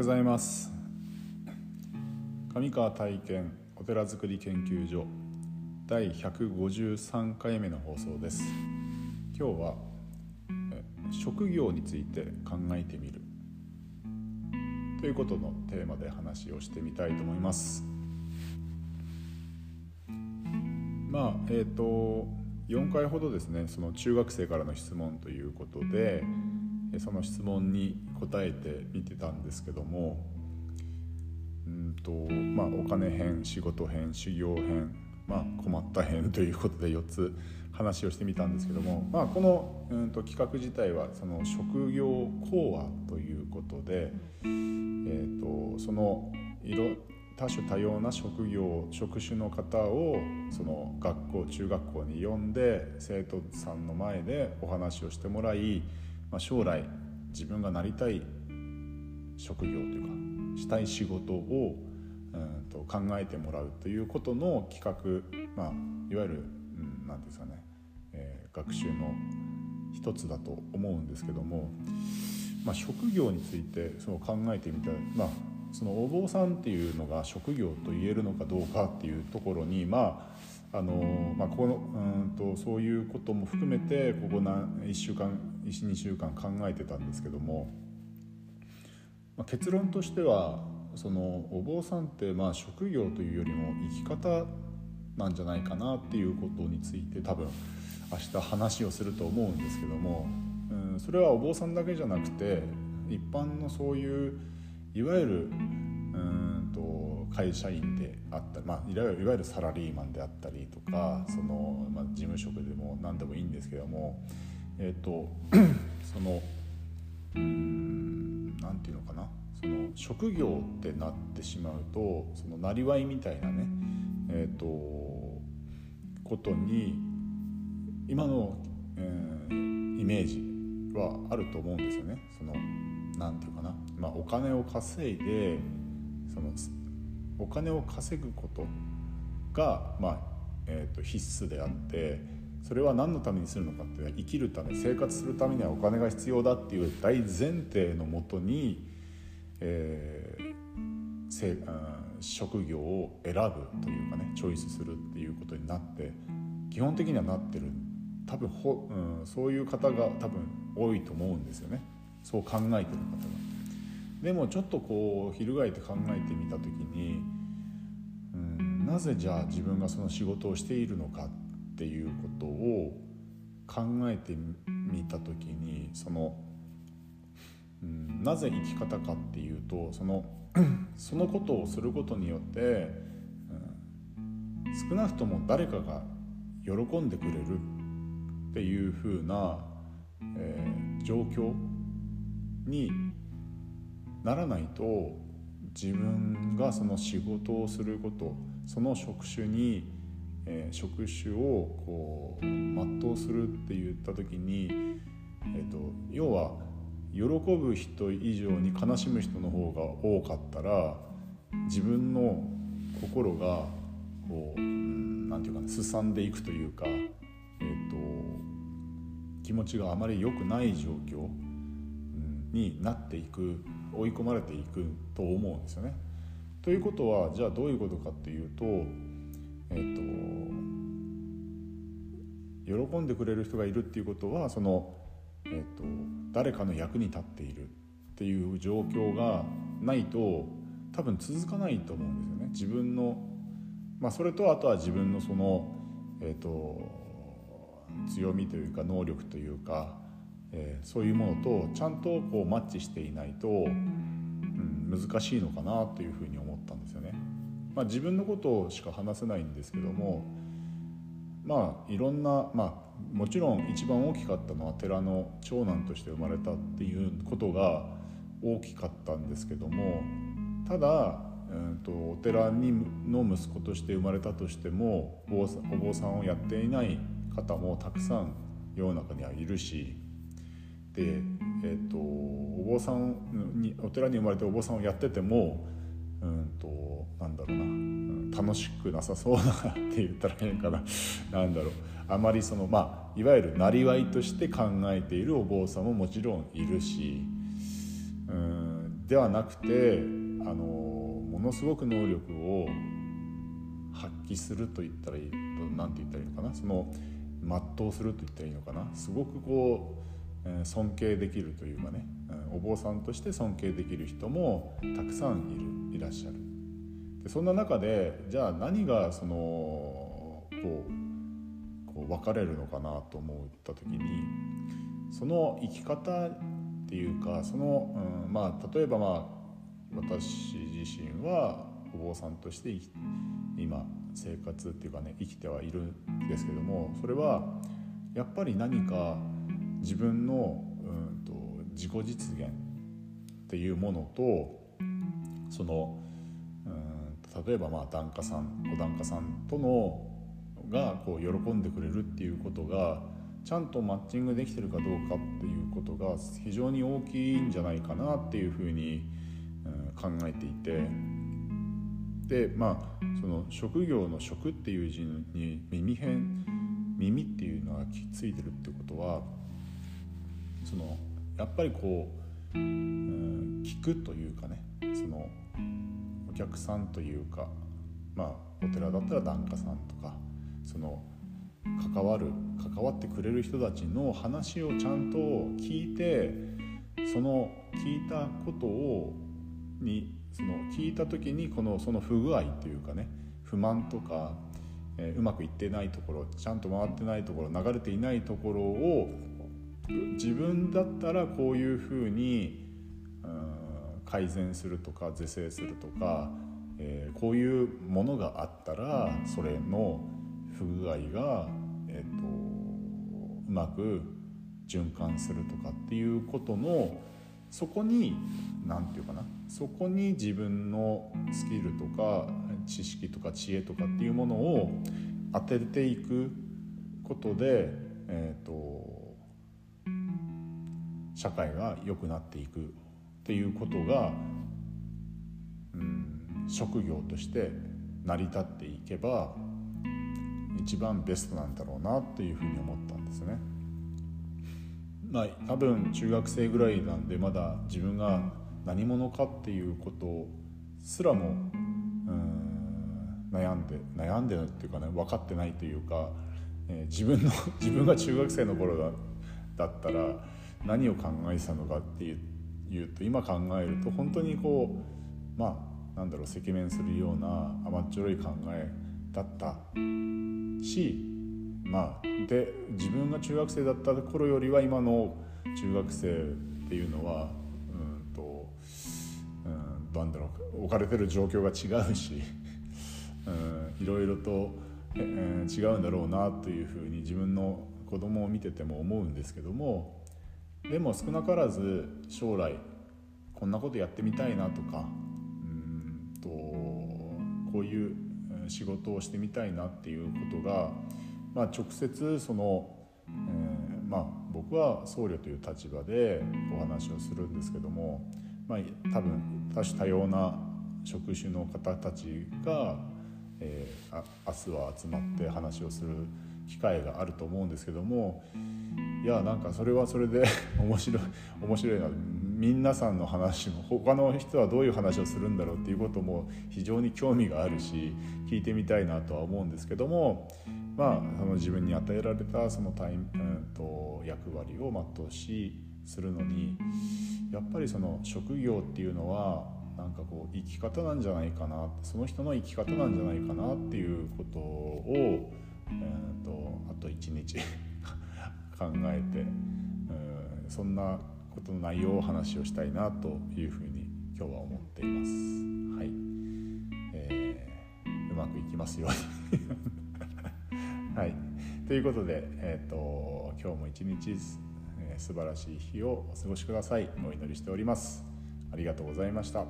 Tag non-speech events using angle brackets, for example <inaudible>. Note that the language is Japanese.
ございます。上川体験お寺づくり研究所第153回目の放送です。今日は職業について考えてみる。ということのテーマで話をしてみたいと思います。まあえっ、ー、と4回ほどですねその中学生からの質問ということでその質問に答えてみてたんですけどもうんと、まあ、お金編仕事編修行編、まあ、困った編ということで4つ話をしてみたんですけども、まあ、このうんと企画自体はその職業講話ということで、えーと、その色多種多様な職業職種の方をその学校中学校に呼んで生徒さんの前でお話をしてもらいまあ、将来自分がなりたい職業というかしたい仕事をうんと考えてもらうということの企画、まあ、いわゆる何、うん、んですかね、えー、学習の一つだと思うんですけども、まあ、職業についてそう考えてみたら、まあ、そのお坊さんっていうのが職業と言えるのかどうかっていうところにまああのまあ、このうんとそういうことも含めてここ何1週間12週間考えてたんですけども、まあ、結論としてはそのお坊さんってまあ職業というよりも生き方なんじゃないかなっていうことについて多分明日話をすると思うんですけども、うん、それはお坊さんだけじゃなくて一般のそういういわゆるうんと会社員であったり、まあ、いわゆるサラリーマンであったりとかその、まあ、事務職でも何でもいいんですけども、えーと、<clears throat> そのうんなんていうのかな？その職業ってなってしまうとそのなりわいみたいなねえっ、ー、とことに今の、えー、イメージはあると思うんですよね。そのなんていうかな、まあ、お金を稼いでそのお金を稼ぐことが、まあえーと、必須であってそれは何のためにするのかって生きるため生活するためにはお金が必要だっていう大前提のもとに、えー、せ職業を選ぶというかねチョイスするっていうことになって基本的にはなってる多分ほ、うん、そういう方が多分多いと思うんですよねそう考えてる方が。でもちょっとこう翻って考えてみた時に、うん、なぜじゃあ自分がその仕事をしているのかっていうことを考えてみた時にその、うん、なぜ生き方かっていうとその <clears throat> そのことをすることによって、うん、少なくとも誰かが喜んでくれるっていうふうな、えー、状況にならないと自分がその仕事をすることその職種に、えー、職種をこう全うするって言った時に、えーと、要は喜ぶ人以上に悲しむ人の方が多かったら自分の心がこう何て言うかなすさんでいくというか、えーと気持ちがあまり良くない状況になっていく追い込まれていくと思うんですよね。ということはじゃあどういうことかっていうとえっ、と喜んでくれる人がいるっていうことはその、えっと、誰かの役に立っているっていう状況がないと多分続かないと思うんですよね。自分のまあ、それとあとは自分のその、えっと、強みというか能力というかえー、そういうものとちゃんとこうマッチしていないと、うん、難しいのかなというふうに。まあ、自分のことしか話せないんですけどもまあいろんな、まあ、もちろん一番大きかったのは寺の長男として生まれたっていうことが大きかったんですけどもただ、うんと、お寺にの息子として生まれたとしてもお坊さんをやっていない方もたくさん世の中にはいるしで、えーと、お坊さんにお寺に生まれてお坊さんをやっててもうんとなんだろうな。楽しくなさそうだなって言ったら変かな。<laughs> なんだろう。あまりそのまあいわゆるなりわいとして考えているお坊さんももちろんいるしうんではなくてあのものすごく能力を発揮すると言ったらいい何て言ったらいいのかな。その全うすると言ったらいいのかな。すごくこう、尊敬できるというかね、お坊さんとして尊敬できる人もたくさんいる。いらっしゃる。でそんな中でじゃあ何がそのこうこう分かれるのかなと思った時にその生き方っていうかその、うん、まあ例えばまあ私自身はお坊さんとして今生活っていうかね生きてはいるんですけどもそれはやっぱり何か自分の、うんと、自己実現っていうものとその、うん、例えばまあ檀家さんお檀家さんとのがこう喜んでくれるっていうことがちゃんとマッチングできてるかどうかっていうことが非常に大きいんじゃないかなっていうふうに、うん、考えていて。でまあその職業の「職」っていう字に耳辺耳っていうのがついてるってことはそのやっぱりこう、うん、聞くというかねそのお客さんというかまあお寺だったら檀家さんとかその関わる関わってくれる人たちの話をちゃんと聞いてその聞いたことをにその聞いた時にこのその不具合というかね不満とか、えー、うまくいってないところちゃんと回ってないところ流れていないところを自分だったらこういうふうに改善するとか是正するとか、えー、こういうものがあったらそれの不具合が、えーと、うまく循環するとかっていうことのそこに何て言うかなそこに自分のスキルとか知識とか知恵とかっていうものを当てていくことで、えーと、社会が良くなっていくっていうことが、うん、職業として成り立っていけば一番ベストなんだろうなっていうふうに思ったんですね。まあ、多分中学生ぐらいなんでまだ自分が何者かっていうことすらもうん悩んで悩んでるっていうかね分かってないというか、えー、自分の自分が中学生の頃だだったら何を考えてたのかっていういうと今考えると本当にこうまあなんだろう赤面するような甘っちょろい考えだった。しまあで自分が中学生だった頃よりは今の中学生っていうのはうんと、うん、なんだろう置かれてる状況が違うし、<laughs> うん、いろいろと、えー、違うんだろうなというふうに自分の子供を見てても思うんですけどもでも少なからず将来こんなことやってみたいなとかうんとこういう仕事をしてみたいなっていうことが、まあ、直接その、えー、まあ、僕は僧侶という立場でお話をするんですけども、まあ、多分多種多様な職種の方たちが、えー、あ明日は集まって話をする機会があると思うんですけどもいやなんかそれはそれで <laughs> 面白い面白いな。皆さんの話も他の人はどういう話をするんだろうっていうことも非常に興味があるし聞いてみたいなとは思うんですけどもまあその自分に与えられたそのタイム、うんと、役割を全うしするのにやっぱりその職業っていうのはなんかこう生き方なんじゃないかなその人の生き方なんじゃないかなっていうことを、えーと、あと一日 <laughs> 考えて、うん、そんなことの内容を話をしたいなというふうに今日は思っています。はい、えー、うまくいきますように <laughs> はい、ということで、えーと、今日も一日、えー、素晴らしい日をお過ごしくださいお祈りしております。ありがとうございました。